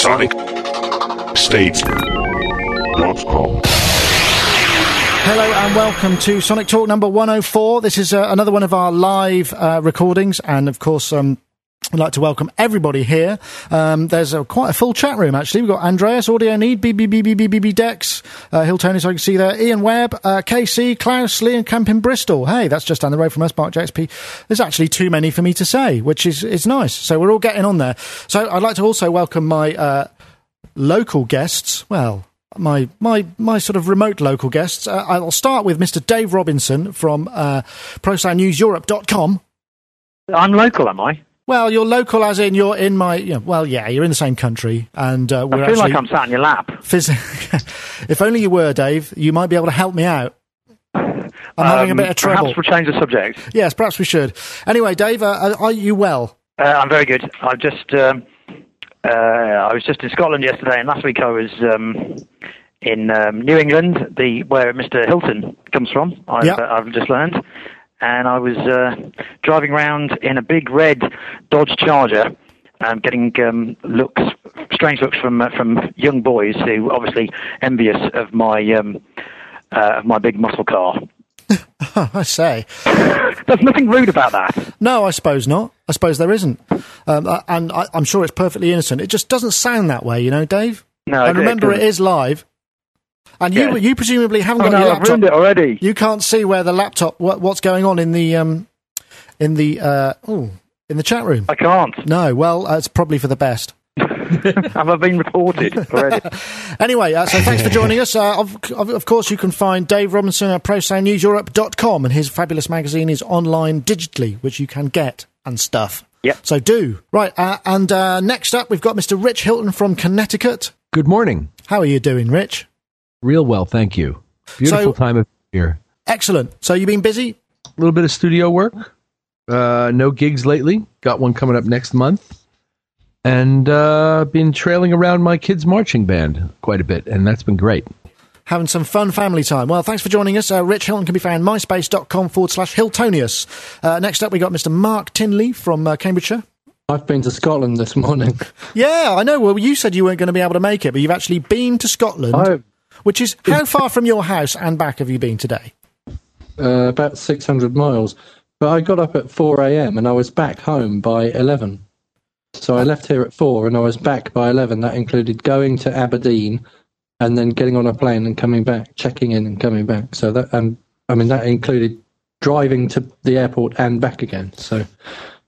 SonicState.com. Hello and welcome to Sonic Talk number 104. This is uh, another one of our live uh, recordings, and of course, um, I'd like to welcome everybody here. Um, there's a, quite a full chat room actually. We've got Andreas, Audio Nerd, BBBBBB Dex, uh, so I can see there, Ian Webb, uh, KC, Klaus, Lee, and Camp in Bristol. Hey, that's just down the road from us, Mark JXP. There's actually too many for me to say, which is, is nice. So we're all getting on there. So I'd like to also welcome my uh, local guests. Well, my my my sort of remote local guests. Uh, I'll start with Mr. Dave Robinson from uh, ProSoundNewsEurope.com. I'm local, am I? Well, you're local, as in you're in my. You know, well, yeah, you're in the same country, and uh, we're I feel like I'm sat in your lap. phys- if only you were, Dave, you might be able to help me out. I'm having a Um, bit of trouble. Perhaps we'll change the subject. Yes, perhaps we should. Anyway, Dave, uh, are you well? Uh, I'm very good. I've just, um, uh, I was just in Scotland yesterday, and last week I was um, in um, New England, the where Mr. Hilton comes from. I've, Yeah. uh, I've just learned, and I was uh, driving around in a big red Dodge Charger. Um, getting um, looks, strange looks from uh, from young boys who obviously envious of my um, uh, of my big muscle car. I say. There's nothing rude about that. No, I suppose not. I suppose there isn't. Um, and I, I'm sure it's perfectly innocent. It just doesn't sound that way, you know, Dave? No, and remember, it it is live. And you, Yeah. you presumably haven't Oh got no, your I've ruined it already. You can't see where the laptop, what, what's going on in the, um, in the, uh, ooh, in the chat room. I can't. No, well, uh, it's probably for the best. Have I been reported already? Anyway, uh, so thanks for joining us. Uh, of, of, of course, you can find Dave Robinson at ProSoundNewsEurope.com, and his fabulous magazine is online digitally, which you can get and stuff. Yep. So do. Right, uh, and uh, next up, we've got Mr. Rich Hilton from Connecticut. Good morning. How are you doing, Rich? Real well, thank you. Beautiful So- time of year. Excellent. So you've been busy? A little bit of studio work. Uh, no gigs lately. Got one coming up next month. And uh, been trailing around my kids' marching band quite a bit, and that's been great. Having some fun family time. Well, thanks for joining us. Uh, Rich Hilton can be found myspace.com forward slash Hiltonius. Uh, next up, we got Mr. Mark Tinley from uh, Cambridgeshire. I've been to Scotland this morning. Yeah, I know. Well, you said you weren't going to be able to make it, but you've actually been to Scotland, I which is how far from your house and back have you been today? uh, about 600 miles, but I got up at 4 a.m. and I was back home by 11. So I left here at 4 and I was back by 11. That included going to Aberdeen and then getting on a plane and coming back, checking in and coming back. So that and I mean that included driving to the airport and back again. So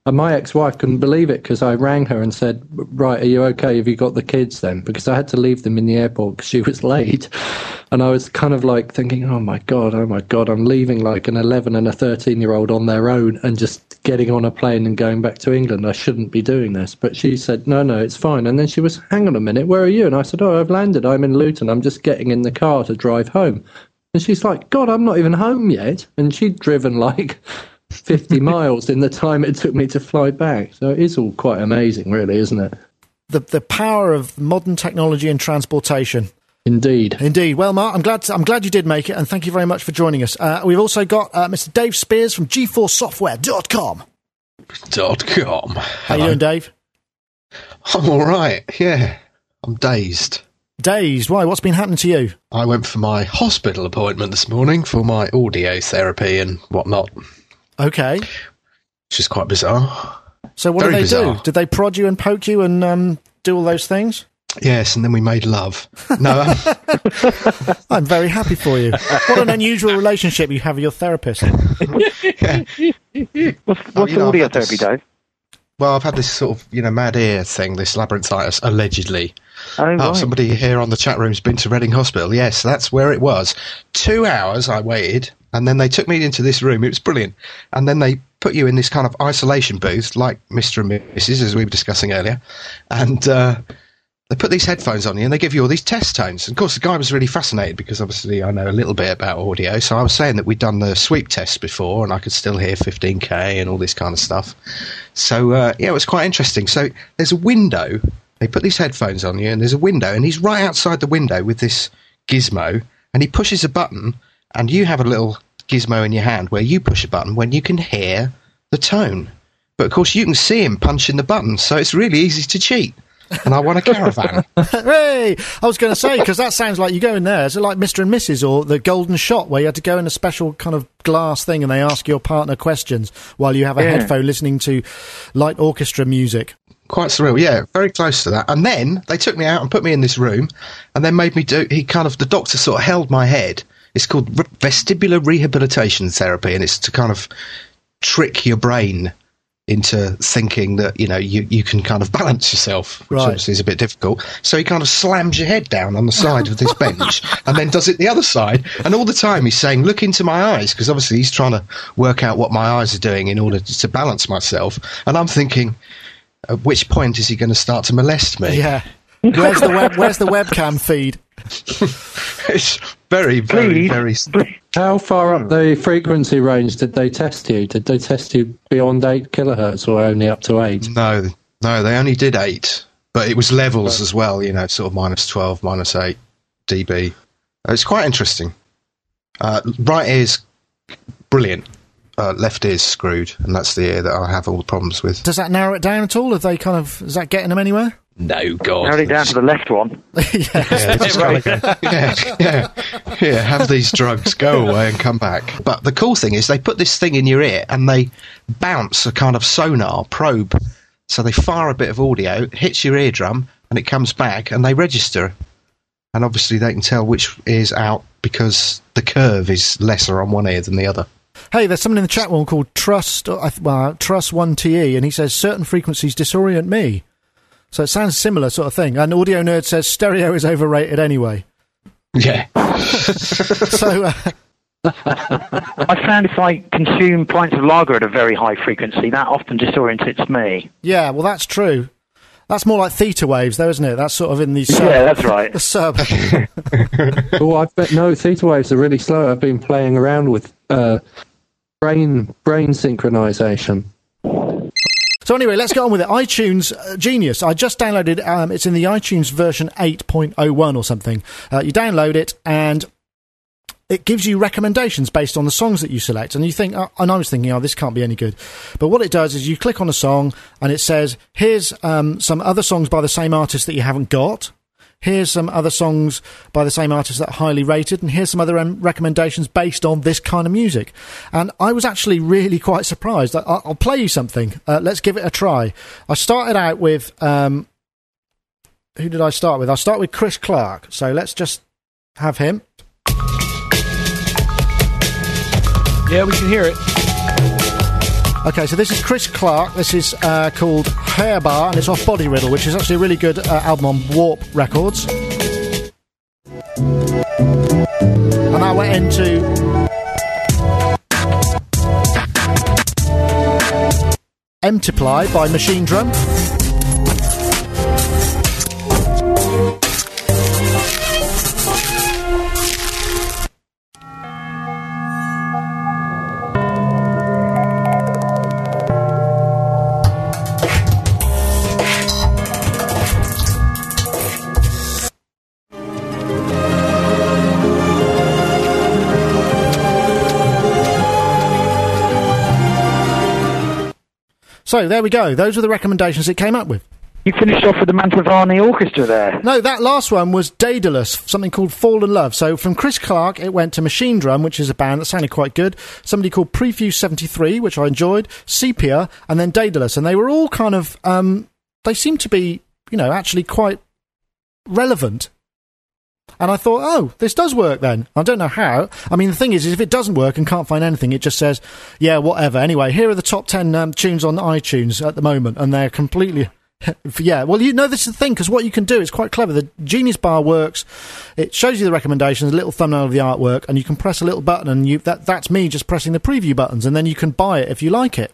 and my ex-wife couldn't believe it because I rang her and said, "Right, are you okay? Have you got the kids then?" Because I had to leave them in the airport because she was late, and I was kind of like thinking, "Oh my god, oh my god, I'm leaving like an 11 and a 13 year old on their own and just getting on a plane and going back to England. I shouldn't be doing this." But she said, "No, no, it's fine." And then she was, "Hang on a minute, where are you?" And I said, "Oh, I've landed. I'm in Luton. I'm just getting in the car to drive home." And she's like, God, I'm not even home yet. And she'd driven like 50 miles in the time it took me to fly back. So it is all quite amazing, really, isn't it? The the power of modern technology and transportation. Indeed. Indeed. Well, Mark, I'm glad I'm glad you did make it, and thank you very much for joining us. Uh, we've also got uh, Mr. Dave Spears from G4Software.com. Dot com. How you doing, Dave? I'm all right. Yeah, I'm dazed. Dazed. Why? What's been happening to you? I went for my hospital appointment this morning for my audio therapy and whatnot, Okay. which is quite bizarre. So what Very did they do? Did they prod you and poke you and um, do all those things? Yes, and then we made love. No, um, I'm very happy for you. What an unusual relationship you have with your therapist. What's, you what's know, I've audio had this- therapy, Dave? well, I've had this sort of you know mad ear thing, this labyrinthitis, allegedly. Oh, Oh, right. somebody here on the chat room's been to Reading Hospital. Yes, that's where it was. Two hours I waited, and then they took me into this room. It was brilliant. And then they put you in this kind of isolation booth, like Mr. and Mrs., as we were discussing earlier. And uh, they put these headphones on you and they give you all these test tones. And of course, the guy was really fascinated because obviously I know a little bit about audio. So I was saying that we'd done the sweep test before and I could still hear 15K and all this kind of stuff. So, uh, yeah, it was quite interesting. So there's a window. They put these headphones on you and there's a window and he's right outside the window with this gizmo and he pushes a button and you have a little gizmo in your hand where you push a button when you can hear the tone. But of course, you can see him punching the button, so it's really easy to cheat. and I won a caravan. hey, I was going to say because that sounds like you go in there. Is it like Mr. and Mrs. or the Golden Shot where you had to go in a special kind of glass thing and they ask your partner questions while you have a Yeah. headphone listening to light orchestra music? Quite surreal, yeah, very close to that. And then they took me out and put me in this room, and then made me do. He kind of the doctor sort of held my head. It's called vestibular rehabilitation therapy, and it's to kind of trick your brain into thinking that you know you, you can kind of balance yourself, which Right. obviously is a bit difficult. So he kind of slams your head down on the side of this bench, and then does it the other side. And all the time he's saying, "Look into my eyes," because obviously he's trying to work out what my eyes are doing in order to, to balance myself. And I'm thinking, at which point is he going to start to molest me? Yeah. Where's the web? Where's the webcam feed? It's very, very, Please, very. How far up the frequency range did they test you? Did they test you beyond 8 kilohertz or only up to 8? No, no, they only did eight, but it was levels as well. You know, sort of minus twelve, minus eight dB. It's quite interesting. Uh, right ear's brilliant. Uh, left ear's screwed, and that's the ear that I have all the problems with. Does that narrow it down at all? Have they kind of is that getting them anywhere? No, God. Narrowed it down to the left one. Yeah, just yeah, yeah, yeah. Have these drugs, go away and come back. But the cool thing is, they put this thing in your ear and they bounce a kind of sonar probe. So they fire a bit of audio, hits your eardrum, and it comes back, and they register. And obviously, they can tell which ear's out because the curve is lesser on one ear than the other. Hey, there's someone in the chat room called Trust. uh, Well, Trust One TE, and he says certain frequencies disorient me. So it sounds similar sort of thing. And Audio Nerd says stereo is overrated anyway. Yeah. So uh, I found if I consume pints of lager at a very high frequency, that often disorientates me. yeah, well that's true. That's more like theta waves, though, isn't it? That's sort of in the sub. Yeah, that's right. the sub. oh, I bet no, theta waves are really slow. I've been playing around with uh, brain brain synchronization. So anyway, let's get on with it. iTunes uh, Genius. I just downloaded. Um, it's in the iTunes version 8.01 or something. Uh, you download it and it gives you recommendations based on the songs that you select. And you think, uh, and I was thinking, oh, this can't be any good. But what it does is you click on a song and it says, here's um, some other songs by the same artist that you haven't got. Here's some other songs by the same artist that are highly rated, and here's some other um, recommendations based on this kind of music. And I was actually really quite surprised. I, I'll play you something. Uh, let's give it a try. I started out with um, who did I start with? I start with Chris Clark. So let's just have him. Yeah, we can hear it. Okay, so this is Chris Clark. This is uh, called Herr Barr, and it's off Body Riddle, which is actually a really good uh, album on Warp Records. And I went into Emptiply by Machine Drum. So there we go. Those were the recommendations it came up with. You finished off with the Mantovani Orchestra there. No, that last one was Daedalus, something called Fall in Love. So from Chris Clark, it went to Machine Drum, which is a band that sounded quite good. Somebody called Prefuse 73, which I enjoyed. Sepia, and then Daedalus. And they were all kind of, um, they seemed to be, you know, actually quite relevant. And I thought, oh, this does work then. I don't know how. I mean, the thing is, is if it doesn't work and can't find anything, it just says, yeah, whatever. Anyway, here are the top 10 um, tunes on iTunes at the moment, and they're completely. yeah, well, you know, this is the thing, because what you can do is quite clever. The Genius Bar works. It shows you the recommendations, a little thumbnail of the artwork, and you can press a little button, and you that that's me just pressing the preview buttons, and then you can buy it if you like it.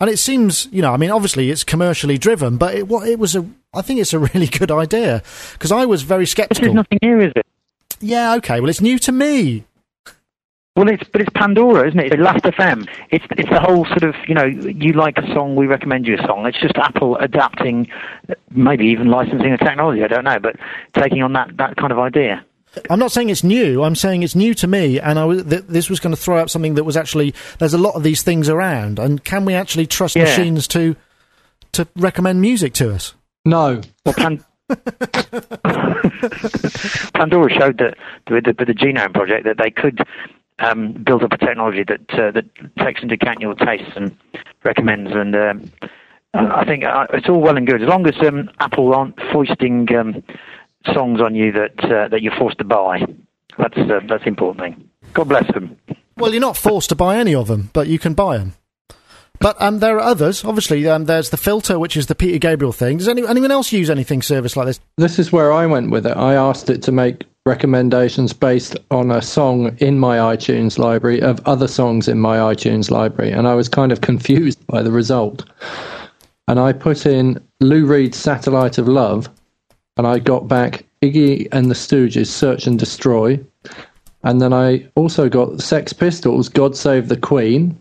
And it seems, you know, I mean, obviously it's commercially driven, but it, what it was a, I think it's a really good idea because I was very sceptical. there's nothing new, is it? Yeah, okay. Well, it's new to me. Well, it's but it's Pandora, isn't it? It's Last FM. It's it's the whole sort of you know you like a song, we recommend you a song. It's just Apple adapting, maybe even licensing the technology. I don't know, but taking on that that kind of idea. I'm not saying it's new. I'm saying it's new to me, and I was, th- this was going to throw up something that was actually there's a lot of these things around, and can we actually trust Yeah. machines to to recommend music to us? No. Well, Pan- Pandora showed that with the, with the Genome Project that they could um, build up a technology that uh, that takes into account your tastes and recommends. And um, I think uh, it's all well and good as long as um, Apple aren't foisting um, songs on you that uh, that you're forced to buy. That's uh, that's the important thing. God bless them. Well, you're not forced to buy any of them, but you can buy them. But um, there are others. Obviously, um, there's the filter, which is the Peter Gabriel thing. Does any, anyone else use anything service like this? This is where I went with it. I asked it to make recommendations based on a song in my iTunes library of other songs in my iTunes library, and I was kind of confused by the result. And I put in Lou Reed's Satellite of Love, and I got back Iggy and the Stooges' Search and Destroy. And then I also got Sex Pistols' God Save the Queen.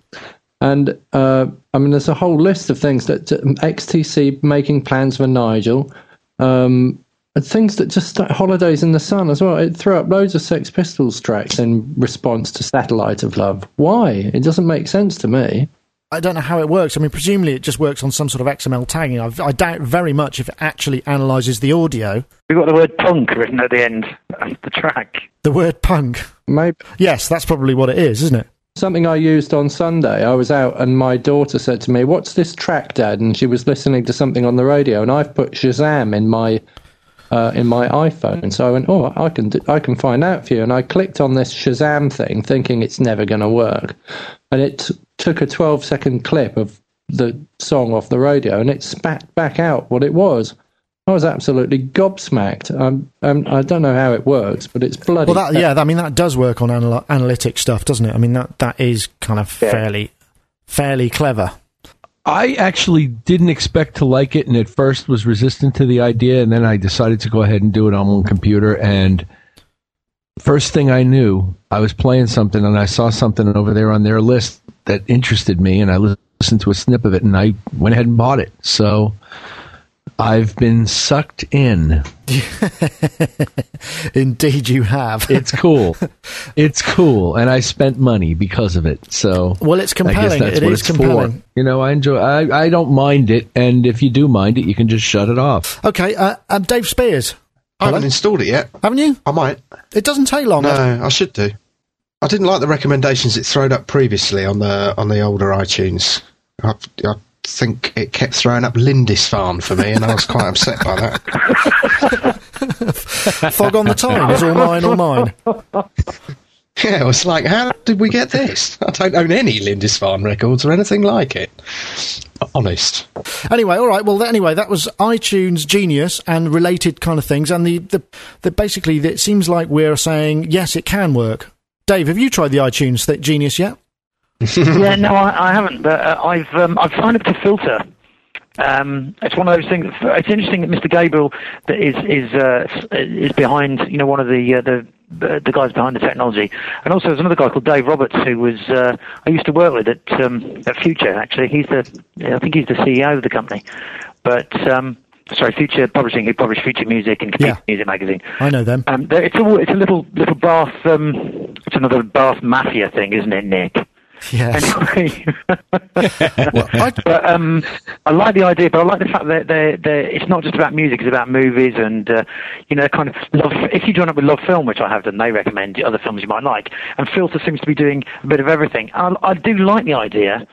And uh, I mean, there's a whole list of things that XTC making plans for Nigel. Um, and things that just holidays in the sun as well. It threw up loads of Sex Pistols tracks in response to Satellite of Love. Why? It doesn't make sense to me. I don't know how it works. I mean, presumably it just works on some sort of XML tagging. I've, i doubt very much if it actually analyzes the audio. We've got the word punk written at the end of the track. The word punk. Maybe. Yes, that's probably what it is, isn't it? Something I used on Sunday. I was out and my daughter said to me, What's this track, Dad? And she was listening to something on the radio, and I've put Shazam in my uh, in my iPhone. So I went, oh, I can do, I can find out for you. And I clicked on this Shazam thing, thinking it's never going to work, and it t- took a 12 second clip of the song off the radio, and it spat back out what it was. I was absolutely gobsmacked. Um, um, I don't know how it works, but it's bloody. Well, that, yeah, I mean that does work on anal- analytic stuff, doesn't it? I mean that that is kind of yeah. fairly fairly clever. I actually didn't expect to like it, and at first was resistant to the idea, and then I decided to go ahead and do it on one computer. And first thing I knew, I was playing something, and I saw something over there on their list that interested me, and I listened to a snip of it, and I went ahead and bought it. So I've been sucked in. Indeed, you have. it's cool. It's cool, and I spent money because of it. So, well, it's compelling. It is compelling. For. You know, I enjoy. I I don't mind it, and if you do mind it, you can just shut it off. Okay, uh, um, Dave Spears. I haven't installed it yet. Haven't you? I might. It doesn't take long. No, I should do. I didn't like the recommendations it thrown up previously on the on the older iTunes. I, I think it kept throwing up Lindisfarne for me, and I was quite upset by that. Fog on the Tyne is all mine, all mine. Yeah, it was like, how did we get this? I don't own any Lindisfarne records or anything like it. Honest. Anyway, all right. Well, anyway, that was iTunes Genius and related kind of things, and the the, the basically it seems like we're saying yes, it can work. Dave, have you tried the iTunes Genius yet? yeah, no, I, I haven't. But uh, I've um, I've signed up to Filter. Um, it's one of those things. It's interesting that Mr. Gabriel that is is uh, is behind you know one of the uh, the the guys behind the technology, and also there's another guy called Dave Roberts who was uh, I used to work with at um, at Future. Actually, he's the I think he's the CEO of the company, but. Um, sorry, Future Publishing, who publish Future Music and Computer yeah. Music magazine. I know them. Um, it's a it's a little little Bath. Um, it's another Bath mafia thing, isn't it, Nick? Yes. Anyway, well, I, but, um, I like the idea, but I like the fact that they're, they're, it's not just about music; it's about movies and uh, you know, kind of love. If you join up with Love Film, which I have done, they recommend other films you might like, and Filter seems to be doing a bit of everything. I, I do like the idea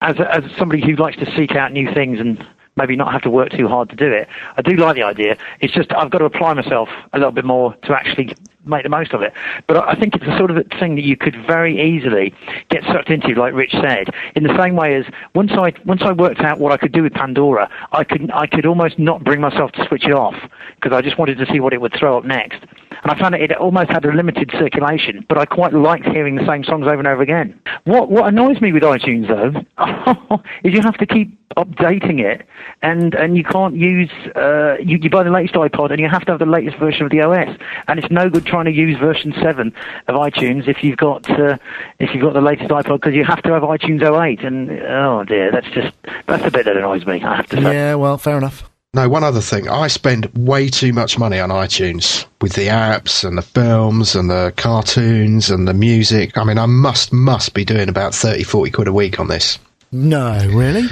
as as somebody who likes to seek out new things and maybe not have to work too hard to do it. I do like the idea. It's just I've got to apply myself a little bit more to actually make the most of it. But I think it's the sort of thing that you could very easily get sucked into, like Rich said, in the same way as once I once I worked out what I could do with Pandora, I could I could almost not bring myself to switch it off because I just wanted to see what it would throw up next. And I found it, it almost had a limited circulation, but I quite liked hearing the same songs over and over again. What what annoys me with iTunes though is you have to keep updating it, and and you can't use uh, you, you buy the latest iPod and you have to have the latest version of the OS, and it's no good trying to use version seven of iTunes if you've got uh, if you've got the latest iPod because you have to have iTunes 08, and oh dear, that's just that's the bit that annoys me. I have to say. Yeah, well, fair enough. No, one other thing. I spend way too much money on iTunes with the apps and the films and the cartoons and the music. I mean, I must, must be doing about 30, 40 quid a week on this. No, really?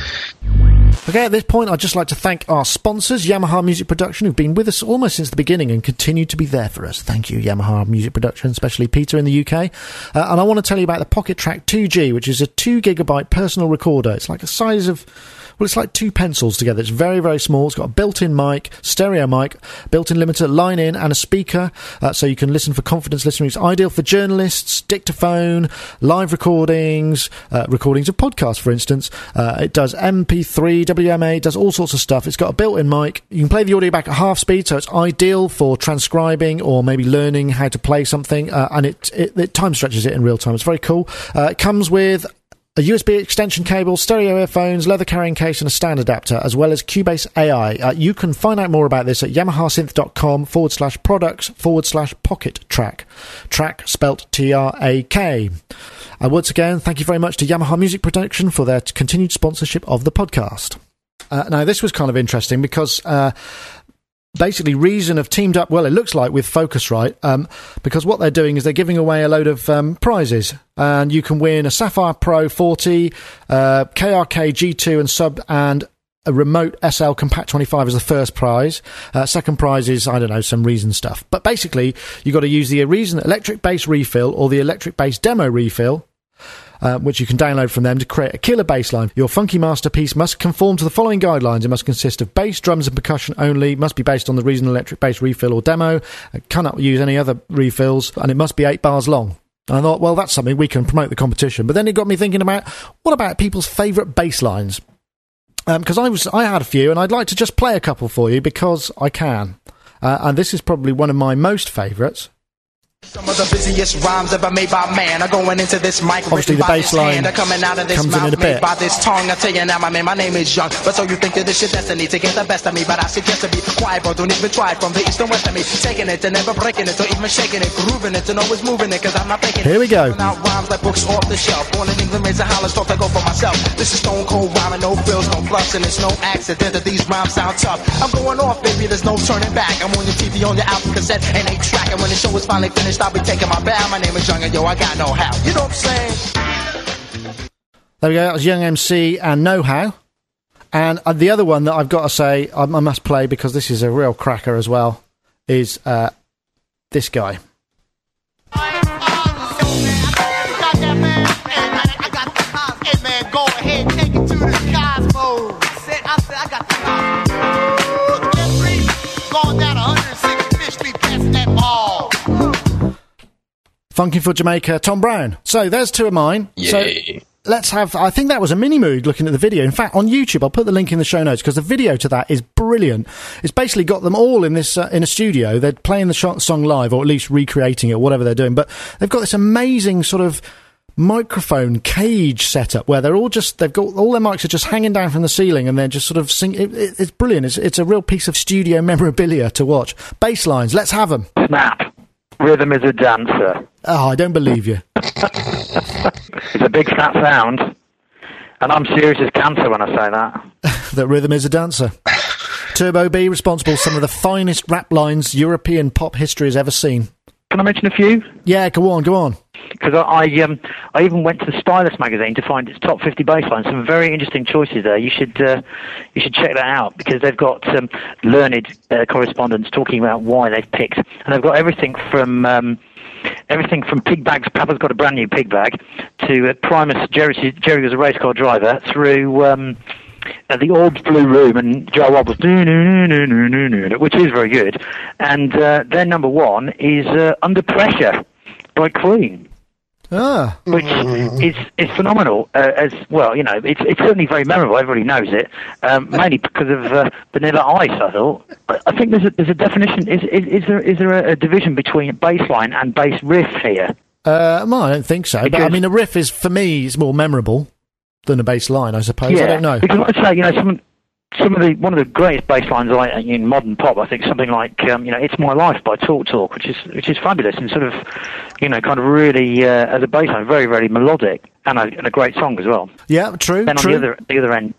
Okay, at this point, I'd just like to thank our sponsors, Yamaha Music Production, who've been with us almost since the beginning and continue to be there for us. Thank you, Yamaha Music Production, especially Peter in the UK. Uh, and I want to tell you about the Pocketrak 2G, which is a 2 gigabyte personal recorder. It's like the size of well, it's like two pencils together. It's very, very small. It's got a built-in mic, stereo mic, built-in limiter, line in, and a speaker, uh, so you can listen for confidence listening. It's ideal for journalists, dictaphone, live recordings, uh, recordings of podcasts, for instance. Uh, it does MP3, WMA, does all sorts of stuff. It's got a built-in mic. You can play the audio back at half speed, so it's ideal for transcribing or maybe learning how to play something. Uh, and it, it, it time stretches it in real time. It's very cool. Uh, it comes with a USB extension cable, stereo earphones, leather carrying case, and a stand adapter, as well as Cubase AI. Uh, you can find out more about this at yamahasynth.com forward slash products forward slash pocket track. Track spelt T R A K. Uh, once again, thank you very much to Yamaha Music Production for their continued sponsorship of the podcast. Uh, now, this was kind of interesting because uh, basically Reason have teamed up. Well, it looks like with Focusrite, um, because what they're doing is they're giving away a load of um, prizes, and you can win a Saffire Pro 40, uh, KRK G2 and sub, and a remote SL Compact 25 as the first prize. Uh, second prize is, I don't know, some Reason stuff. But basically, you've got to use the Reason electric bass refill or the electric bass demo refill uh, which you can download from them to create a killer bass line. Your funky masterpiece must conform to the following guidelines. It must consist of bass, drums, and percussion only. Must be based on the Reason Electric Bass refill or demo. It cannot use any other refills, and it must be eight bars long. And I thought, well, that's something we can promote the competition. But then it got me thinking about what about people's favourite bass lines? Because um, I was, I had a few, and I'd like to just play a couple for you because I can. Uh, and this is probably one of my most favourites. Some of the busiest rhymes ever made by man are going into this mic. Obviously, the bass line coming out of this comes mouth in a bit. by this tongue. I tell you now, my man, my name is Young. But so you think that this shit destiny to get the best of me? But I suggest to be quiet, bro. Don't even try it from the east and west of me. Taking it and never breaking it, or even shaking it, grooving it, and always moving it. Cause I'm not faking Here we go. Out rhymes like books off the shelf. Born in England, raised in Holland, thought I go for myself. This is stone cold rhyming, no frills, no fluffs, and it's no accident that these rhymes sound tough. I'm going off, baby. There's no turning back. I'm on your TV, on your album cassette, and a track. And when the show is finally finished, I'll be taking my bow. My name is Young, and yo, I got no how. You know what I'm saying? There we go. That was Young MC and Know How. And uh, the other one that I've got to say I, I must play because this is a real cracker as well is uh, this guy. Funky for Jamaica, Tom Browne. So there's two of mine. So let's have. I think that was a mini mood looking at the video. In fact, on YouTube, I'll put the link in the show notes because the video to that is brilliant. It's basically got them all in this uh, in a studio. They're playing the sh- song live, or at least recreating it, whatever they're doing. But they've got this amazing sort of microphone cage setup where they're all just they've got all their mics are just hanging down from the ceiling and they're just sort of sing. It, it, it's brilliant. It's, it's a real piece of studio memorabilia to watch. Bass lines, let's have them. Snap. Rhythm is a dancer. Oh, I don't believe you. It's a big fat sound. And I'm serious as cancer when I say that. that rhythm is a dancer. Turbo B responsible for some of the finest rap lines European pop history has ever seen. Can I mention a few? Yeah, go on, go on. Because I, I, um, I even went to the Stylus magazine to find its top 50 bass lines. Some very interesting choices there. You should, uh, you should check that out because they've got um, learned uh, correspondents talking about why they've picked, and they've got everything from. Um, Everything from pig bags, Papa's got a brand new pig bag, to uh, Primus, Jerry, Jerry was a race car driver, through um, uh, the Orbs Blue Room and Jah Wobbles, which is very good. And uh, their number one is uh, Under Pressure by Queen Ah, which is is phenomenal uh, as well. You know, it's it's certainly very memorable. Everybody knows it, um, mainly because of uh, Vanilla Ice. I thought. I I think there's a there's a definition. Is is, is there is there a, a division between bass line and bass riff here? uh, well, I don't think so. But I mean, a riff is for me is more memorable than a bass line, I suppose. I don't know. Because I'd say, you know, some some of the one of the greatest bass lines I, in modern pop, I think something like um, you know, "It's My Life" by Talk Talk, which is which is fabulous and sort of, you know, kind of really uh, as a bass line, very very melodic and a, and a great song as well. Yeah, true, Then on true. the other the other end,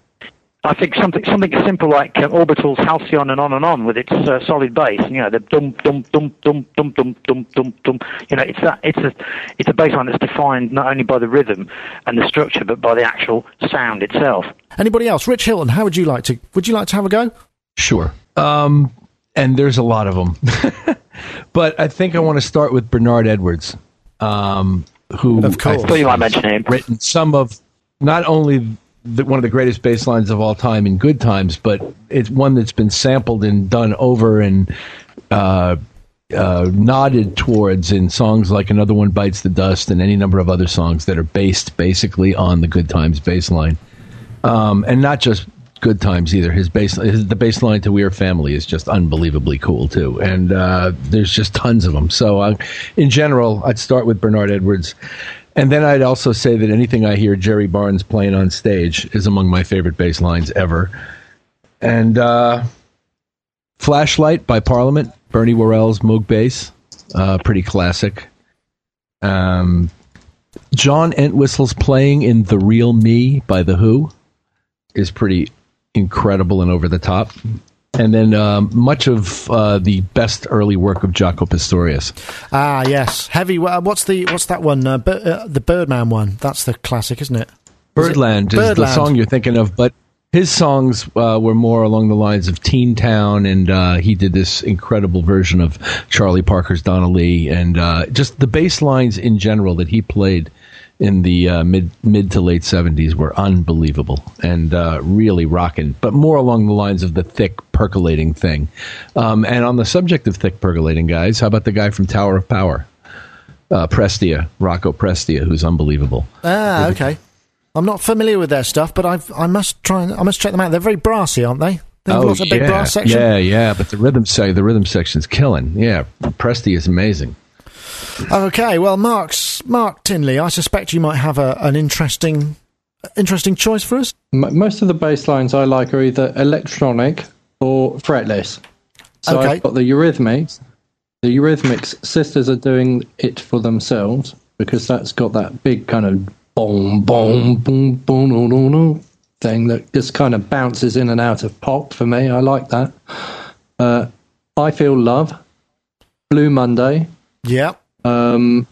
I think something something simple like uh, Orbital's Halcyon and on and on with its uh, solid bass. You know, the dum dum dum dum dum dum dum dum dum. You know, it's that it's a it's a bass line that's defined not only by the rhythm and the structure, but by the actual sound itself. Anybody else? Rich Hilton, how would you like to? Would you like to have a go? Sure. Um, and there's a lot of them. but I think I want to start with Bernard Edwards, um, who Of course. I thought you might mention him. written some of not only the, one of the greatest bass lines of all time in good times, but it's one that's been sampled and done over and uh, uh, nodded towards in songs like Another One Bites the Dust and any number of other songs that are based basically on the good times bass line. Um, and not just good times either. His bass, his, the bass line to "We Are Family" is just unbelievably cool too, and uh, there's just tons of them. So, uh, in general, I'd start with Bernard Edwards, and then I'd also say that anything I hear Jerry Barnes playing on stage is among my favorite bass lines ever. And uh, "Flashlight" by Parliament, Bernie Worrell's Moog bass, uh, pretty classic. Um, John Entwistle's playing in "The Real Me" by The Who is pretty incredible and over the top. And then um, much of uh, the best early work of Jaco Pastorius. Ah, yes, heavy. What's the what's that one? Uh, Bir- uh, the Birdman one. That's the classic, isn't it? Birdland is the Birdland. song you're thinking of, but his songs uh, were more along the lines of Teen Town, and uh, he did this incredible version of Charlie Parker's Donna Lee, and uh, just the bass lines in general that he played in the uh, mid mid to late 70s were unbelievable and uh, really rocking, but more along the lines of the thick percolating thing. Um, and on the subject of thick percolating, guys, how about the guy from Tower of Power? Uh, Prestia, Rocco Prestia, who's unbelievable. Ah, okay. I'm not familiar with their stuff, but I've I must try and I must check them out. They're very brassy, aren't they? They've got a big Oh, yeah, brass section. Yeah, yeah, but the rhythm se- the rhythm section's killing. Yeah, Presti is amazing. Okay, well, Mark's Mark Tinley, I suspect you might have a, an interesting interesting choice for us. Most of the bass lines I like are either electronic or fretless. So Okay. I've got the Eurythmics. The Eurythmics sisters are doing it for themselves because that's got that big kind of boom, boom, boom, boom, boom, boom, boom thing that just kind of bounces in and out of pop for me. I like that. Uh, I Feel Love, Blue Monday, Yeah. um,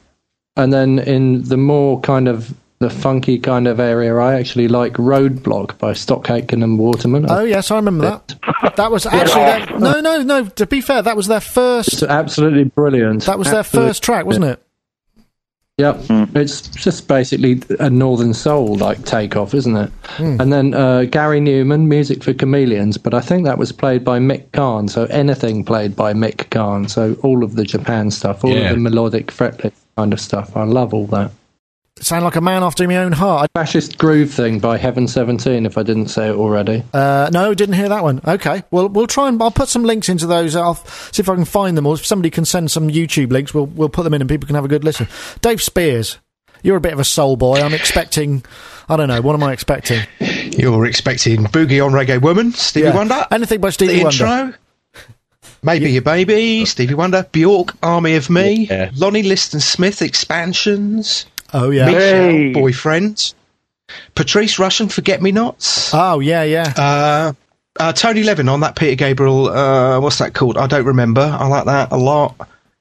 and then in the more kind of the funky kind of area, I actually like Roadblock by Stock Aitken and Waterman. Oh yes, I remember that. That was actually their, no, no, no. To be fair, that was their It's first. absolutely brilliant. That was their first track, wasn't it? Yep, it's just basically a Northern Soul like takeoff, isn't it? Hmm. And then uh, Gary Numan, music for Chameleons, but I think that was played by Mick Karn. So anything played by Mick Karn. So all of the Japan stuff, all Yeah. of the melodic fretless kind of stuff. I love all that. Sound like a man after my own heart. Fascist Groove thing by Heaven Seventeen. If I didn't say it already. Uh, no, didn't hear that one. Okay, well, we'll try and I'll put some links into those. I'll see if I can find them, or if somebody can send some YouTube links, we'll we'll put them in and people can have a good listen. Dave Spears, you're a bit of a soul boy. I'm expecting. I don't know. What am I expecting? You're expecting Boogie on Reggae Woman, Stevie Yeah. Wonder, Anything by Stevie the Wonder. intro. Maybe Your Baby, Stevie Wonder, Bjork, Army of Me, Yeah. Lonnie Liston Smith, Expansions, Oh yeah. Michelle, Hey. Boyfriend, Patrice Rushen, Forget Me Nots, Oh yeah, yeah. uh, uh, Tony Levin on that Peter Gabriel, uh, what's that called? I don't remember. I like that a lot.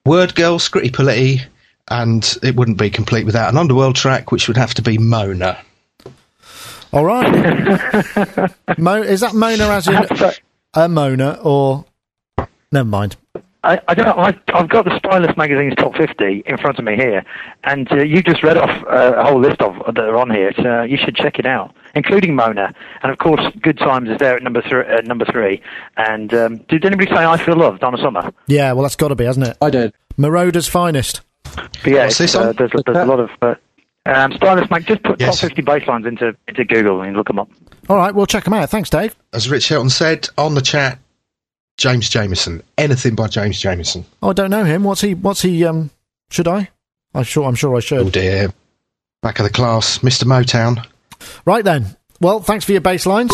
Word Girl, Scritti Politti, and it wouldn't be complete without an Underworld track, which would have to be Mona. All right. Mo- is that Mona as in a Mona or? Never mind. I, I don't know. I, I've got the Stylus magazine's top 50 in front of me here, and uh, you just read off uh, a whole list of that are on here. So you should check it out, including Mona, and of course, Good Times is there at number three. At number three. And um, did anybody say I Feel Love, Donna Summer? Yeah, well, that's got to be, hasn't it? I did. Marauder's finest. But yeah, What's uh, there's, there's a lot of. Uh, um, Stylus mag. Just put Yes. top 50 bass lines into into Google and look them up. All right, we'll check them out. Thanks, Dave. As Rich Hilton said on the chat, James Jamerson. Anything by James Jamerson. Oh, I don't know him. What's he? What's he? Um, should I? I'm sure. I'm sure I should. Oh dear. Back of the class, Mr. Motown. Right then. Well, thanks for your bass lines.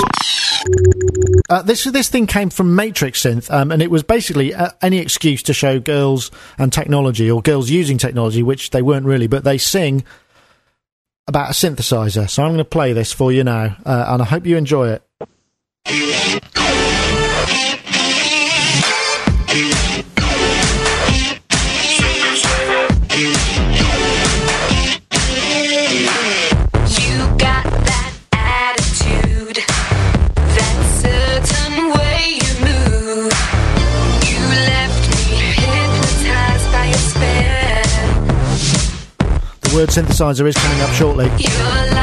Uh, this this thing came from Matrix Synth, um, and it was basically uh, any excuse to show girls and technology, or girls using technology, which they weren't really, but they sing about a synthesizer. So I'm going to play this for you now, uh, and I hope you enjoy it. Synthesizer is coming up shortly.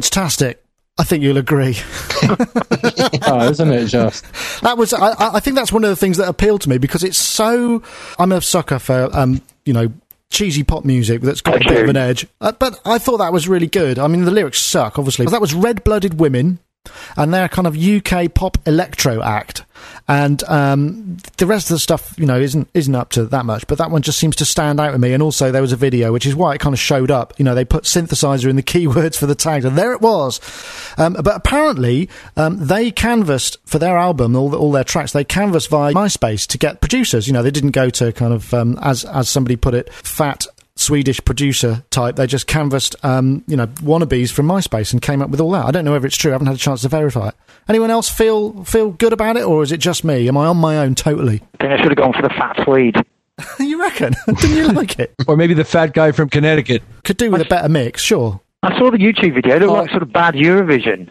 Synthesizer. Prince Tastic. I think you'll agree. Oh, isn't it just? That was, I, I I think that's one of the things that appealed to me because it's so. I'm a sucker for, um, you know, cheesy pop music that's got a bit of an edge. Uh, but I thought that was really good. I mean, the lyrics suck, obviously. But that was Red Blooded Women, and they're kind of UK pop electro act. And um, the rest of the stuff, you know, isn't isn't up to that much. But that one just seems to stand out to me. And also, there was a video, which is why it kind of showed up. You know, they put synthesizer in the keywords for the tags, and there it was. Um, but apparently, um, they canvassed for their album, all, all their tracks. They canvassed via MySpace to get producers. You know, they didn't go to kind of um, as as somebody put it, fat Swedish producer type. They just canvassed, um, you know, wannabes from MySpace and came up with all that. I don't know whether it's true. I haven't had a chance to verify it. Anyone else feel feel good about it, or is it just me? Am I on my own totally? I think I should have gone for the fat Swede. you reckon? Didn't you like it? Or maybe the fat guy from Connecticut. Could do with a better mix, sure. I saw the YouTube video. It looked Oh. like sort of bad Eurovision.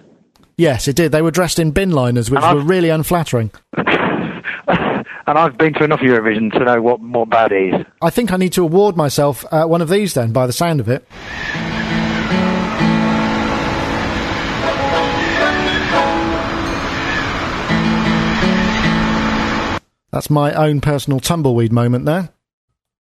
Yes, it did. They were dressed in bin liners, which were really unflattering. and I've been to enough Eurovision to know what, what bad is. I think I need to award myself uh, one of these then, by the sound of it. That's my own personal tumbleweed moment there.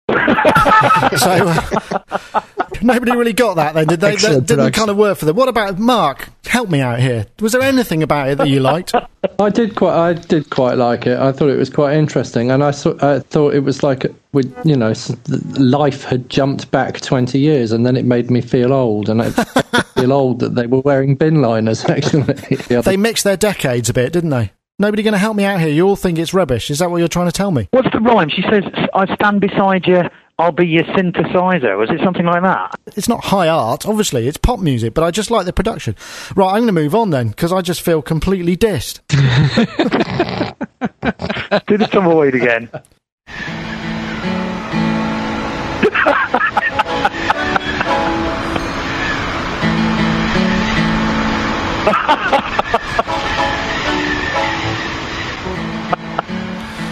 so uh, nobody really got that then, did they? That didn't production. kind of work for them. What about Mark? Help me out here. Was there anything about it that you liked? I did quite. I did quite like it. I thought it was quite interesting, and I, saw, I thought it was like, with you know, life had jumped back twenty years, and then it made me feel old, and I feel old that they were wearing bin liners. Actually, the They mixed their decades a bit, didn't they? Nobody going to help me out here. You all think it's rubbish. Is that what you're trying to tell me? What's the rhyme? She says, I stand beside you, I'll be your synthesizer. Was it something like that? It's not high art, obviously. It's pop music, but I just like the production. Right, I'm going to move on then because I just feel completely dissed. Do the tumbleweed again.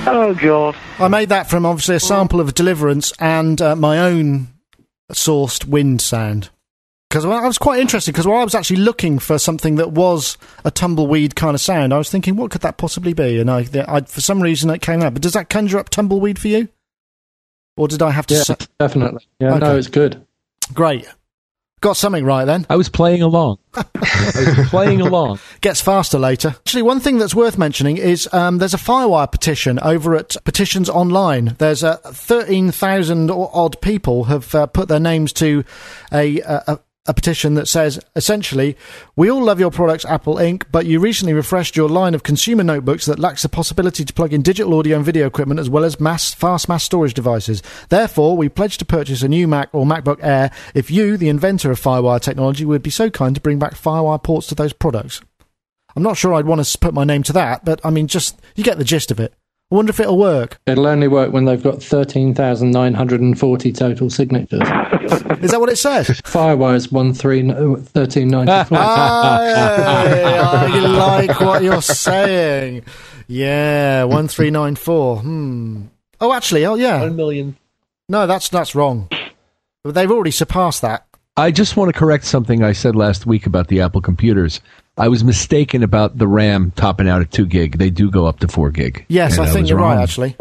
oh, God. I made that from obviously a sample of Deliverance and uh, my own sourced wind sound. Because I was quite interested because while I was actually looking for something that was a tumbleweed kind of sound, I was thinking, what could that possibly be? And I, I for some reason, it came out. But does that conjure up tumbleweed for you? Or did I have to? yeah, say- definitely. Yeah, Okay. no, it's good. Great, got something right then. I was playing along. I was playing along. gets faster later. Actually, one thing that's worth mentioning is um, there's a Firewire petition over at Petitions Online. There's uh, 13,000 odd people have uh, put their names to a, a, a petition that says essentially, we all love your products, Apple Inc., but you recently refreshed your line of consumer notebooks that lacks the possibility to plug in digital audio and video equipment as well as mass, fast mass storage devices. Therefore, we pledge to purchase a new Mac or MacBook Air if you, the inventor of Firewire technology, would be so kind to bring back Firewire ports to those products. I'm not sure I'd want to put my name to that, but I mean, just you get the gist of it. I wonder if it'll work. It'll only work when they've got thirteen thousand nine hundred and forty total signatures. Is that what it says? Firewire's one three thirteen ninety four. I, I like what you're saying. Yeah, one three nine four. Hmm. Oh, actually, oh yeah. One million. No, that's that's wrong. They've already surpassed that. I just want to correct something I said last week about the Apple computers. I was mistaken about the RAM topping out at two gig. They do go up to four gig. Yes, And I think you're right, actually.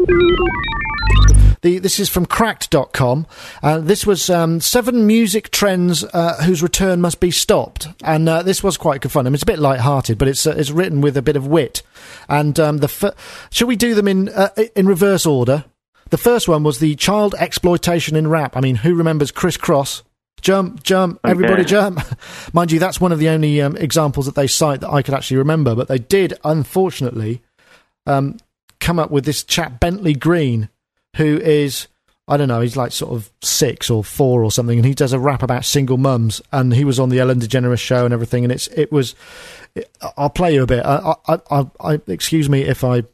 The, this is from cracked.com. Uh, this was um, seven music trends uh, whose return must be stopped. And uh, this was quite good fun. I mean, it's a bit light-hearted, but it's uh, it's written with a bit of wit. And um, the fir- shall we do them in uh, in reverse order? The first one was the child exploitation in rap. I mean, who remembers Kris Kross? Jump, jump, everybody jump. Mind you, that's one of the only um, examples that they cite that I could actually remember. But they did, unfortunately, um, come up with this chap Bentley Green, who is I don't know, he's like sort of six or four or something, and he does a rap about single mums, and he was on the Ellen DeGeneres show and everything, and it's it was. It, I'll play you a bit. I, I, I, I, excuse me if I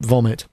vomit.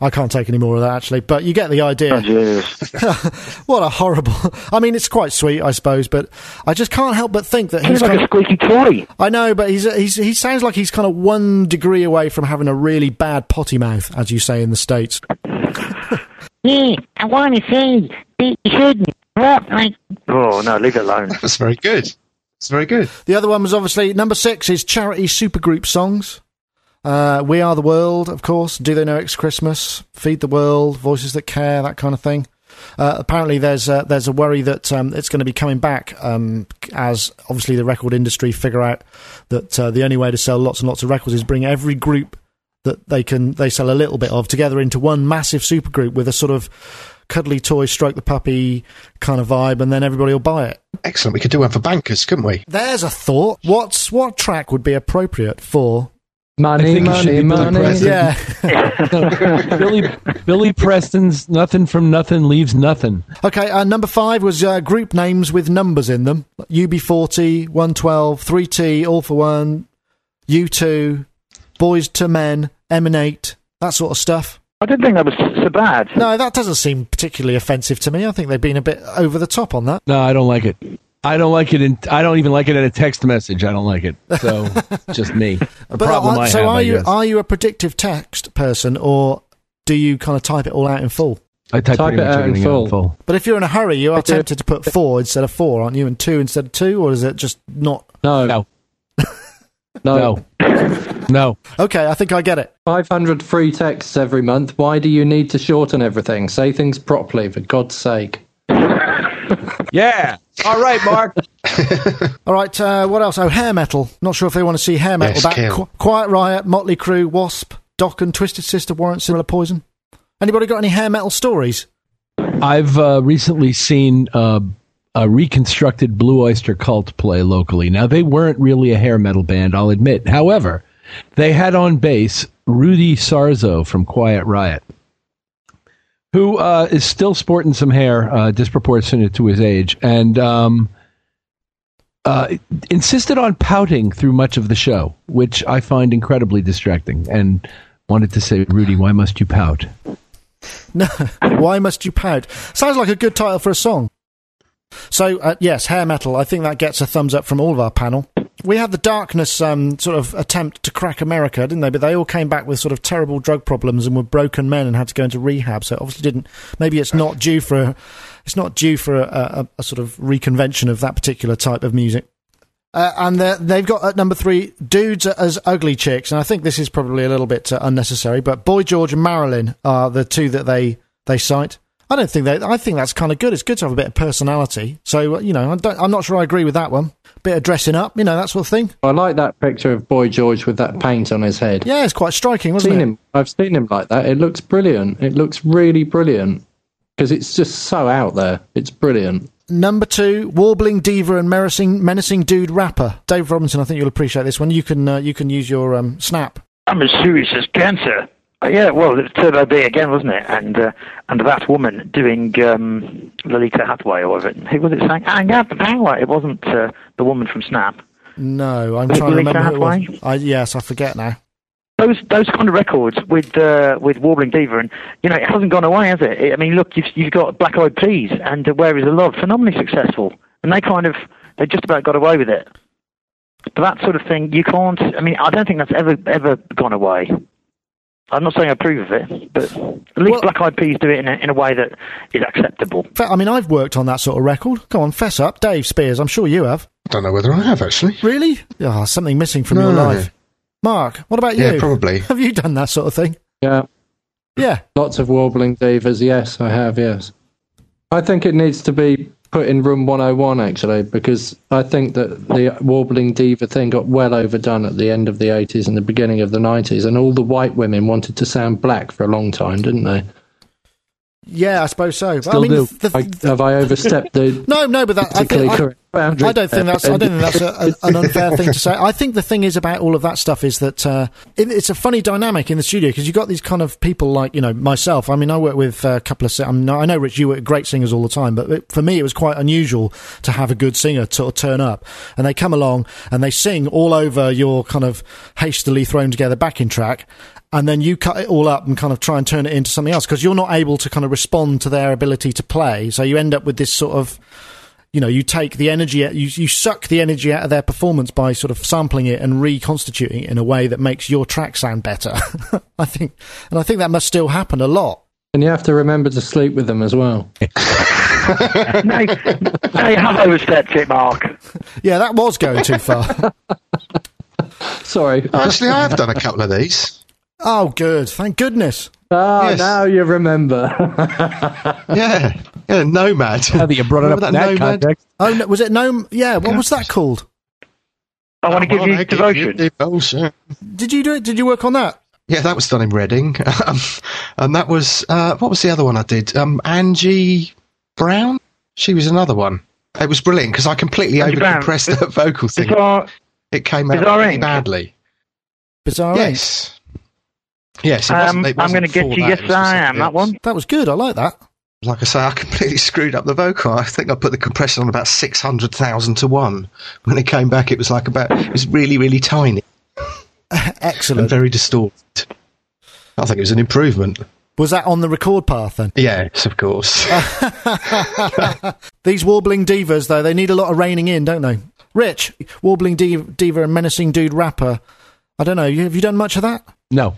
I can't take any more of that actually, but you get the idea. Oh, jeez. what a horrible! I mean, it's quite sweet, I suppose, but I just can't help but think that he's He's like kind a of, squeaky toy. I know, but he's, he's he sounds like he's kind of one degree away from having a really bad potty mouth, as you say in the states. Yeah, I want to say they shouldn't rap like Oh, no, leave it alone. That's very good. It's very good. The other one was obviously number six is charity supergroup songs. Uh, we are the world, of course. Do they know it's Christmas? Feed the world, voices that care, that kind of thing. Uh, apparently, there's a, there's a worry that um, it's going to be coming back um, as obviously the record industry figure out that uh, the only way to sell lots and lots of records is bring every group that they can they sell a little bit of together into one massive supergroup with a sort of cuddly toy, stroke the puppy kind of vibe, and then everybody will buy it. Excellent. We could do one for bankers, couldn't we? There's a thought. What's what track would be appropriate for? Money, think it should money, Billy money. Preston. Yeah. Billy Billy Preston's "Nothing from Nothing Leaves Nothing." okay. Uh, number five was uh, group names with numbers in them: UB40, 112, 3T, All-4-One, U2, Boyz II Men, Emanate, that sort of stuff. I didn't think that was so bad. No, that doesn't seem particularly offensive to me. I think they've been a bit over the top on that. No, I don't like it. I don't like it. In, I don't even like it in a text message. I don't like it. So, just me. A problem uh, I so have. are I you guess. are you a predictive text person, or do you kind of type it all out in full? I type, Type it out in everything out full. But if you're in a hurry, you are tempted to put four instead of four, aren't you? And two instead of two, or is it just not? No, No, no. no, no. Okay, I think I get it. 500 free texts every month. Why do you need to shorten everything? Say things properly, for God's sake. Yeah. All right, Mark. All right, uh, what else? Oh, hair metal. Not sure if they want to see hair metal Yes, back. Qu- Quiet Riot, Motley Crue, Wasp, Dokken Twisted Sister warrant Cinderella poison. Anybody got any hair metal stories? I've uh, recently seen uh, a reconstructed Blue Oyster Cult play locally. Now, they weren't really a hair metal band, I'll admit. However, they had on bass Rudy Sarzo from Quiet Riot, who uh, is still sporting some hair uh, disproportionate to his age, and um, uh, insisted on pouting through much of the show, which I find incredibly distracting. And wanted to say, Rudy, why must you pout? No. Why must you pout? Sounds like a good title for a song. So, uh, yes, hair metal. I think that gets a thumbs up from all of our panel. We had the darkness um, sort of attempt to crack America, didn't they? But they all came back with sort of terrible drug problems and were broken men and had to go into rehab. So obviously didn't. Maybe it's not due for a, it's not due for a, a, a sort of reconvention of that particular type of music. Uh, and they've got at number three dudes as ugly chicks, and I think this is probably a little bit uh, unnecessary. But Boy George and Marilyn are the two that they they cite. I don't think they. I think that's kind of good. It's good to have a bit of personality. So uh, you know, I don't, I'm not sure I agree with that one. Bit of dressing up, you know, that sort of thing. I like that picture of Boy George with that paint on his head. Yeah, it's quite striking, I've wasn't seen it? him. I've seen him like that. It looks brilliant. It looks really brilliant because it's just so out there. It's brilliant. Number two, warbling diva and menacing, menacing dude rapper Dave Robinson. I think you'll appreciate this one. You can uh, you can use your um, snap. I'm as serious as cancer. Uh, yeah, well, it it's Turbo B again, wasn't it? And uh, and that woman doing um, Lolita Hathaway or whatever. Who was it saying? I got the power. It wasn't uh, the woman from Snap. No, I'm Was trying to remember who it was. Hathaway? I, yes, I forget now. those those kind of records with uh, with Warbling Diva, and you know it hasn't gone away, has it? I mean, look, you've you've got Black Eyed Peas and uh, Where Is the Love, phenomenally successful, and they kind of they just about got away with it. But that sort of thing, you can't. I mean, I don't think that's ever ever gone away. I'm not saying I approve of it, but at least Well- Black Eyed Peas do it in a, in a way that is acceptable. Fe- I mean, I've worked on that sort of record. Come on, fess up, Dave Spears. I'm sure you have. I don't know whether I have actually. Really? Ah, something missing from No. your life. Mark, what about you? Yeah, probably. Have you done that sort of thing? Yeah, Yeah. lots of warbling divas. Yes, I have. Yes, I think it needs to be put in room 101 actually, because I think that the warbling diva thing got well overdone at the end of the 80s and the beginning of the 90s, and all the white women wanted to sound black for a long time, didn't they? Yeah, I suppose so. But I mean, do. the- I, have I overstepped the no, no, but that, I, think, I, correct boundary? I don't think that's. I don't think that's a, a, an unfair thing to say. I think the thing is about all of that stuff is that uh, it, it's a funny dynamic in the studio because you've got these kind of people like you know myself. I mean, I work with a couple of. si- I, know Rich, you work with great singers all the time, but it, for me, it was quite unusual to have a good singer of turn up and they come along and they sing all over your kind of hastily thrown together backing track. And then you cut it all up and kind of try and turn it into something else because you're not able to kind of respond to their ability to play. So you end up with this sort of you know, you take the energy, you, you suck the energy out of their performance by sort of sampling it and reconstituting it in a way that makes your track sound better. I think, and I think that must still happen a lot. And you have to remember to sleep with them as well. no, no, you have overstepped it, Mark. Yeah, that was going too far. Sorry. Actually, I have done a couple of these. oh, good. Thank goodness. Ah, Yes. now you remember. Yeah, yeah, Nomad. Now that you brought it up Remember in that that Nomad? context. Oh, no, was it no? Yeah, what was that called? I want to give you I give devotion. devotion. Did you do it? Did you work on that? Yeah, that was done in Reading, um, and that was uh, what was the other one I did? Um, Angie Brown. She was another one. It was brilliant because I completely Angie Brown. overcompressed that vocal thing. Bizarre, It came out really Inc. badly. Bizarre. Inc. Yes. Yes, it um, wasn't, it I'm going to get you. Yes, it was for I am. That one. That was good. I like that. Like I say, I completely screwed up the vocal. I think I put the compressor on about 600,000 to 1. When it came back, it was like about, it was really, really tiny and Excellent. very distorted. I think it was an improvement. Was that on the record path then? Yes, of course. These warbling divas, though, they need a lot of reining in, don't they? Rich, warbling div- diva and menacing dude rapper. I don't know. Have you done much of that? No,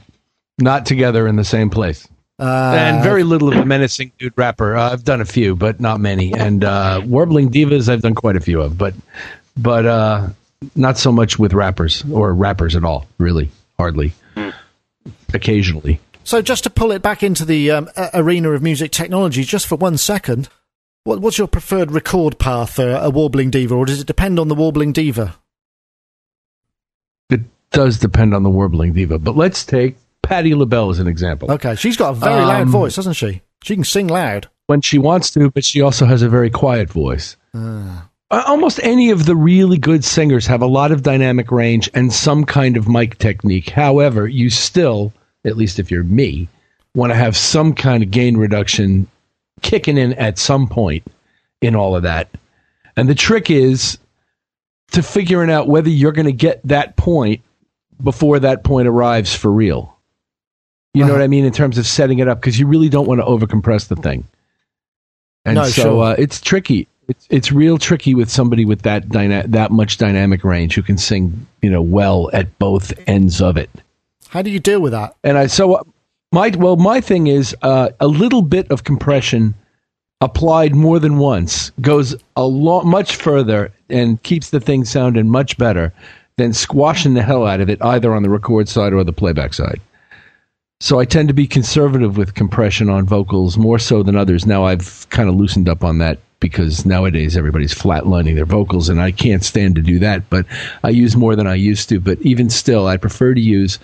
not together in the same place. Uh, and very little of the menacing dude rapper. Uh, I've done a few, but not many. And uh, warbling divas, I've done quite a few of, but but uh, not so much with rappers or rappers at all. Really, hardly. Occasionally, So, just to pull it back into the um, arena of music technology, just for one second, what, what's your preferred record path for a warbling diva, or does it depend on the warbling diva? it does depend on the warbling diva. But let's take Patti LaBelle as an example. Okay, she's got a very loud Um, voice, doesn't she? She can sing loud. when she wants to, but she also has a very quiet voice. Ah. Uh, Almost any of the really good singers have a lot of dynamic range and some kind of mic technique. However, you still, at least if you're me, want to have some kind of gain reduction kicking in at some point in all of that. And the trick is to figuring out whether you're going to get that point before that point arrives for real. You know Uh-huh. what I mean in terms of setting it up because you really don't want to overcompress the thing. And No, so sure. uh, it's tricky. It's it's real tricky with somebody with that dyna- that much dynamic range who can sing you know well at both ends of it. How do you deal with that? And I so uh, my well my thing is uh, a little bit of compression applied more than once goes a lot much further and keeps the thing sounding much better than squashing the hell out of it either on the record side or the playback side. So I tend to be conservative with compression on vocals more so than others. Now I've kind of loosened up on that because nowadays everybody's flatlining their vocals and I can't stand to do that, but I use more than I used to, but even still I prefer to use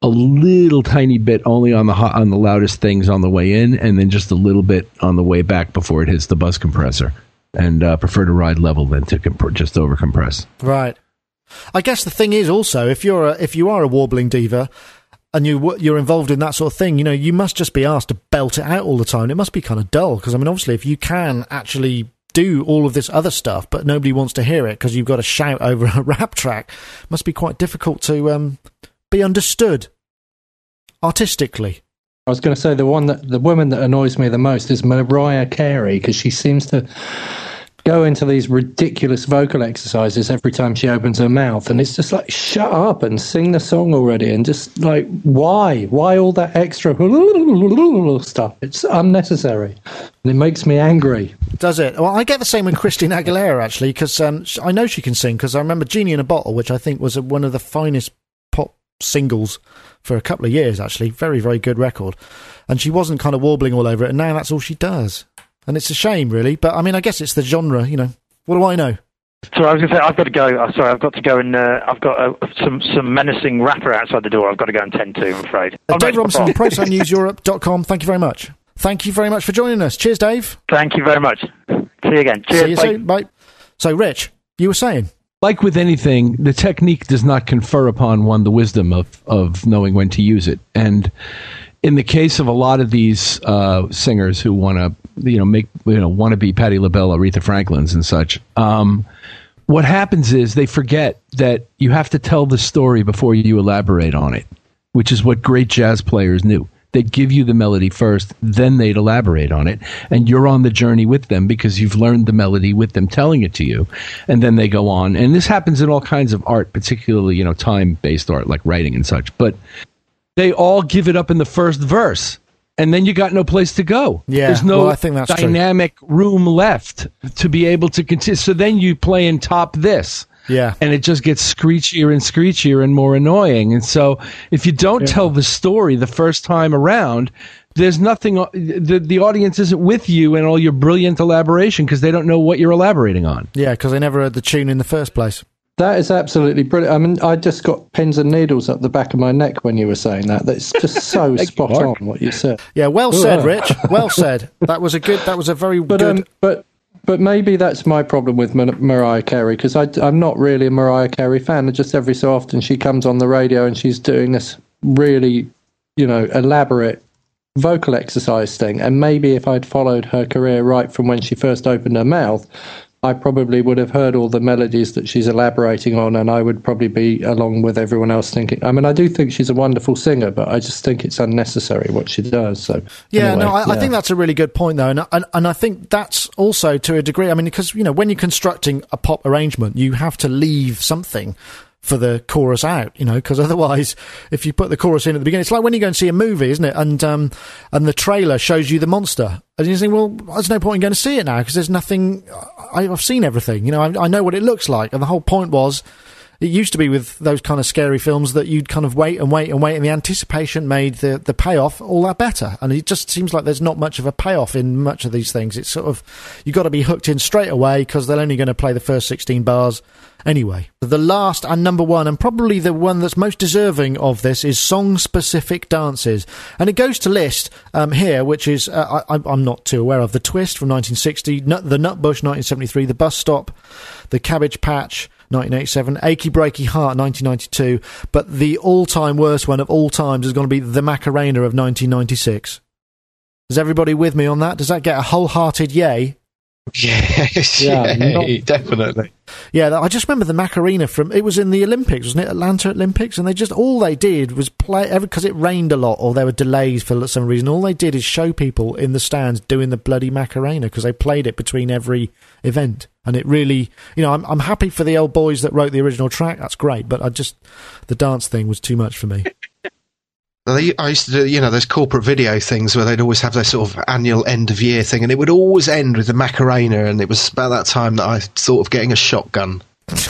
a little tiny bit only on the on the loudest things on the way in, and then just a little bit on the way back before it hits the bus compressor. And uh, prefer to ride level than to comp- just over compress. Right. I guess the thing is also if you're a, if you are a warbling diva and you you're involved in that sort of thing, you know, you must just be asked to belt it out all the time. It must be kind of dull because I mean, obviously, if you can actually do all of this other stuff, but nobody wants to hear it because you've got to shout over a rap track, it must be quite difficult to um, be understood. artistically? I was going to say the one that the woman that annoys me the most is Mariah Carey because she seems to go into these ridiculous vocal exercises every time she opens her mouth, and it's just like shut up and sing the song already, and just like why, why all that extra stuff? It's unnecessary, and it makes me angry. Does it? Well, I get the same with Christina Aguilera actually, because um, I know she can sing. Because I remember "Genie in a Bottle," which I think was one of the finest pop singles for a couple of years. Actually, very very good record, and she wasn't kind of warbling all over it. And now that's all she does, and it's a shame, really. But I mean, I guess it's the genre. You know, what do I know? Sorry, I was going to say I've got to go. Uh, sorry, I've got to go and uh, I've got uh, some some menacing rapper outside the door. I've got to go and tend to. I'm afraid. Uh, Oh, Dave no, Robinson, it's not. ProSoundNewsEurope.com. Thank you very much. Thank you very much for joining us. Cheers, Dave. Thank you very much. See you again. Cheers. See you bye. soon. Bye. So, Rich, you were saying. like with anything, the technique does not confer upon one the wisdom of, of knowing when to use it. And in the case of a lot of these uh, singers who want to, you know, make you know want to be Patti LaBelle, Aretha Franklin's, and such, um, what happens is they forget that you have to tell the story before you elaborate on it, which is what great jazz players knew. They'd give you the melody first, then they'd elaborate on it, and you're on the journey with them because you've learned the melody with them telling it to you, and then they go on. And this happens in all kinds of art, particularly you know time-based art like writing and such. But they all give it up in the first verse, and then you got no place to go. Yeah, there's no well, I think that's true. dynamic room left to be able to continue. So then you play and top this Yeah. and it just gets screechier and screechier and more annoying. And so, if you don't tell the story the first time around, there's nothing. The the audience isn't with you and all your brilliant elaboration because they don't know what you're elaborating on. Yeah, because they never heard the tune in the first place. That is absolutely brilliant. I mean, I just got pins and needles up the back of my neck when you were saying that. That's just so Thank you, spot on what you said. Yeah, well said, Ugh. Rich. Well said. That was a good. That was a very But good. um, but but maybe that's my problem with Mar- Mariah Carey because I'm not really a Mariah Carey fan. Just every so often she comes on the radio and she's doing this really, you know, elaborate vocal exercise thing. And maybe if I'd followed her career right from when she first opened her mouth, I probably would have heard all the melodies that she's elaborating on, and I would probably be along with everyone else thinking. I mean, I do think she's a wonderful singer, but I just think it's unnecessary what she does. So Yeah, anyway, no, I, I think that's a really good point, though, and, and and I think that's also to a degree. I mean, because you know, when you're constructing a pop arrangement, you have to leave something for the chorus out, you know, because otherwise, if you put the chorus in at the beginning, it's like when you go and see a movie, isn't it? And um, and the trailer shows you the monster, and you think, well, there's no point in going to see it now because there's nothing. I, I've seen everything, you know, I, I know what it looks like, and the whole point was. It used to be with those kind of scary films that you'd kind of wait and wait and wait, and the anticipation made the, the payoff all that better. And it just seems like there's not much of a payoff in much of these things. It's sort of you've got to be hooked in straight away because they're only going to play the first 16 bars anyway. The last and number one, and probably the one that's most deserving of this, is song specific dances. And it goes to list um, here, which is, uh, I, I'm not too aware of, The Twist from 1960, Nut, The Nutbush 1973, The Bus Stop, The Cabbage Patch. 1987, Achy Breaky Heart, 1992, but the all-time worst one of all times is going to be The Macarena of 1996. Is everybody with me on that? Does that get a wholehearted yay? Yes, Yeah, yeah, not- definitely. Yeah, I just remember the Macarena from it was in the Olympics, wasn't it? Atlanta Olympics, and they just all they did was play because it rained a lot or there were delays for some reason. All they did is show people in the stands doing the bloody Macarena because they played it between every event, and it really, you know, I'm I'm happy for the old boys that wrote the original track. That's great, but I just the dance thing was too much for me. They, I used to do, you know, those corporate video things where they'd always have their sort of annual end of year thing, and it would always end with the Macarena. And it was about that time that I thought of getting a shotgun.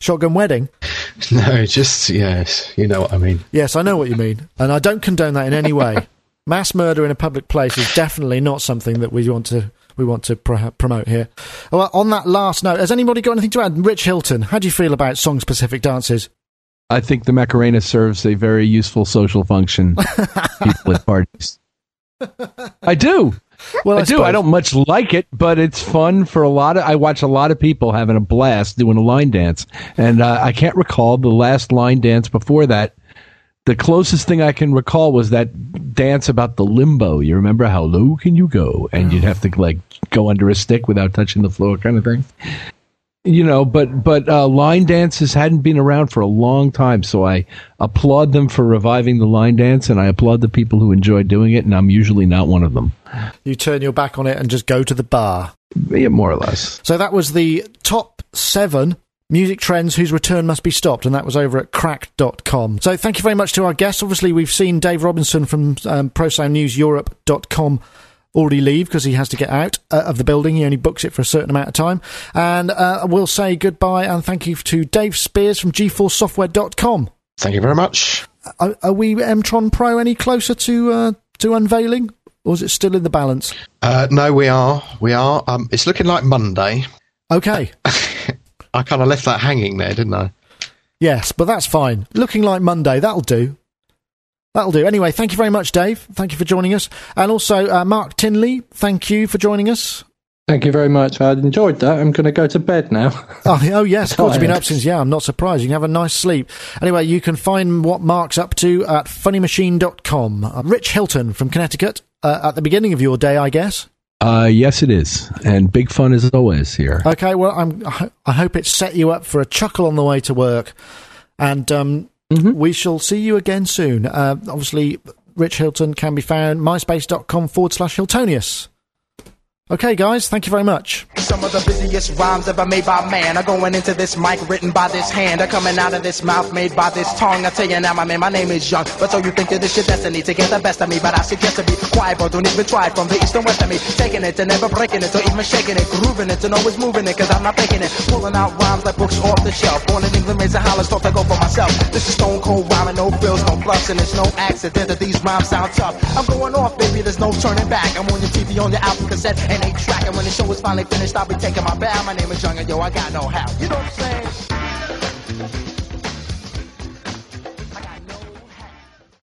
Shotgun wedding. No, just yes, you know what I mean. Yes, I know what you mean, and I don't condone that in any way. Mass murder in a public place is definitely not something that we want to we want to pro- promote here. Well, on that last note, has anybody got anything to add? Rich Hilton, how do you feel about song specific dances? I think the Macarena serves a very useful social function. people at parties. I do. Well, I, do. I don't much like it, but it's fun for a lot of. I watch a lot of people having a blast doing a line dance, and uh, I can't recall the last line dance before that. The closest thing I can recall was that dance about the limbo. You remember how low can you go, and you'd have to like go under a stick without touching the floor, kind of thing. You know, but but uh, line dances hadn't been around for a long time, so I applaud them for reviving the line dance, and I applaud the people who enjoy doing it. And I'm usually not one of them, You turn your back on it and just go to the bar. yeah, more or less. So that was the top seven music trends whose return must be stopped, and that was over at cracked.com. So thank you very much to our guests. Obviously, we've seen Dave Robinson from um, ProSoundNewsEurope.com already leave because he has to get out uh, of the building. He only books it for a certain amount of time. And uh, we'll say goodbye and thank you to Dave Spears from GForceSoftware.com. Thank you very much. Are, are we Mtron Pro any closer to uh, to unveiling, or is it still in the balance? Uh, no, we are. We are. Um, it's looking like Monday. Okay. I kind of left that hanging there, didn't I? Yes, but that's fine. Looking like Monday, that'll do. That'll do. Anyway, thank you very much, Dave. Thank you for joining us. And also, uh, Mark Tinley, thank you for joining us. Thank you very much. I enjoyed that. I'm going to go to bed now. Oh, oh yes, of course, you've been up since, yeah, I'm not surprised. You can have a nice sleep. Anyway, you can find what Mark's up to at funnymachine.com. Uh, Rich Hilton from Connecticut, uh, at the beginning of your day, I guess. Uh, yes, it is, and big fun as always here. Okay, well, I'm, I I hope it set you up for a chuckle on the way to work. And um, we shall see you again soon. Uh, obviously, Rich Hilton can be found myspace.com forward slash Hiltonius. Okay, guys, thank you very much. Some of the busiest rhymes ever made by man are going into this mic written by this hand. Are coming out of this mouth made by this tongue. I tell you now, my man, my name is Young. But so you think that this your destiny to get the best of me. But I suggest to be quiet, but don't even try from the east and west of me. Taking it and never breaking it, or even shaking it, grooving it, and always moving it, cause I'm not faking it. Pulling out rhymes like books off the shelf. Born in England, raised Hollis, thought go for myself. This is stone cold rhyming, no frills, no fluffs, and it's no accident that these rhymes sound tough. I'm going off, baby, there's no turning back. I'm on your TV, on your album cassette, and track. And when the show is finally finished, I'll be taking my bow. My name is Young, and yo, I got no how. You know what I'm saying?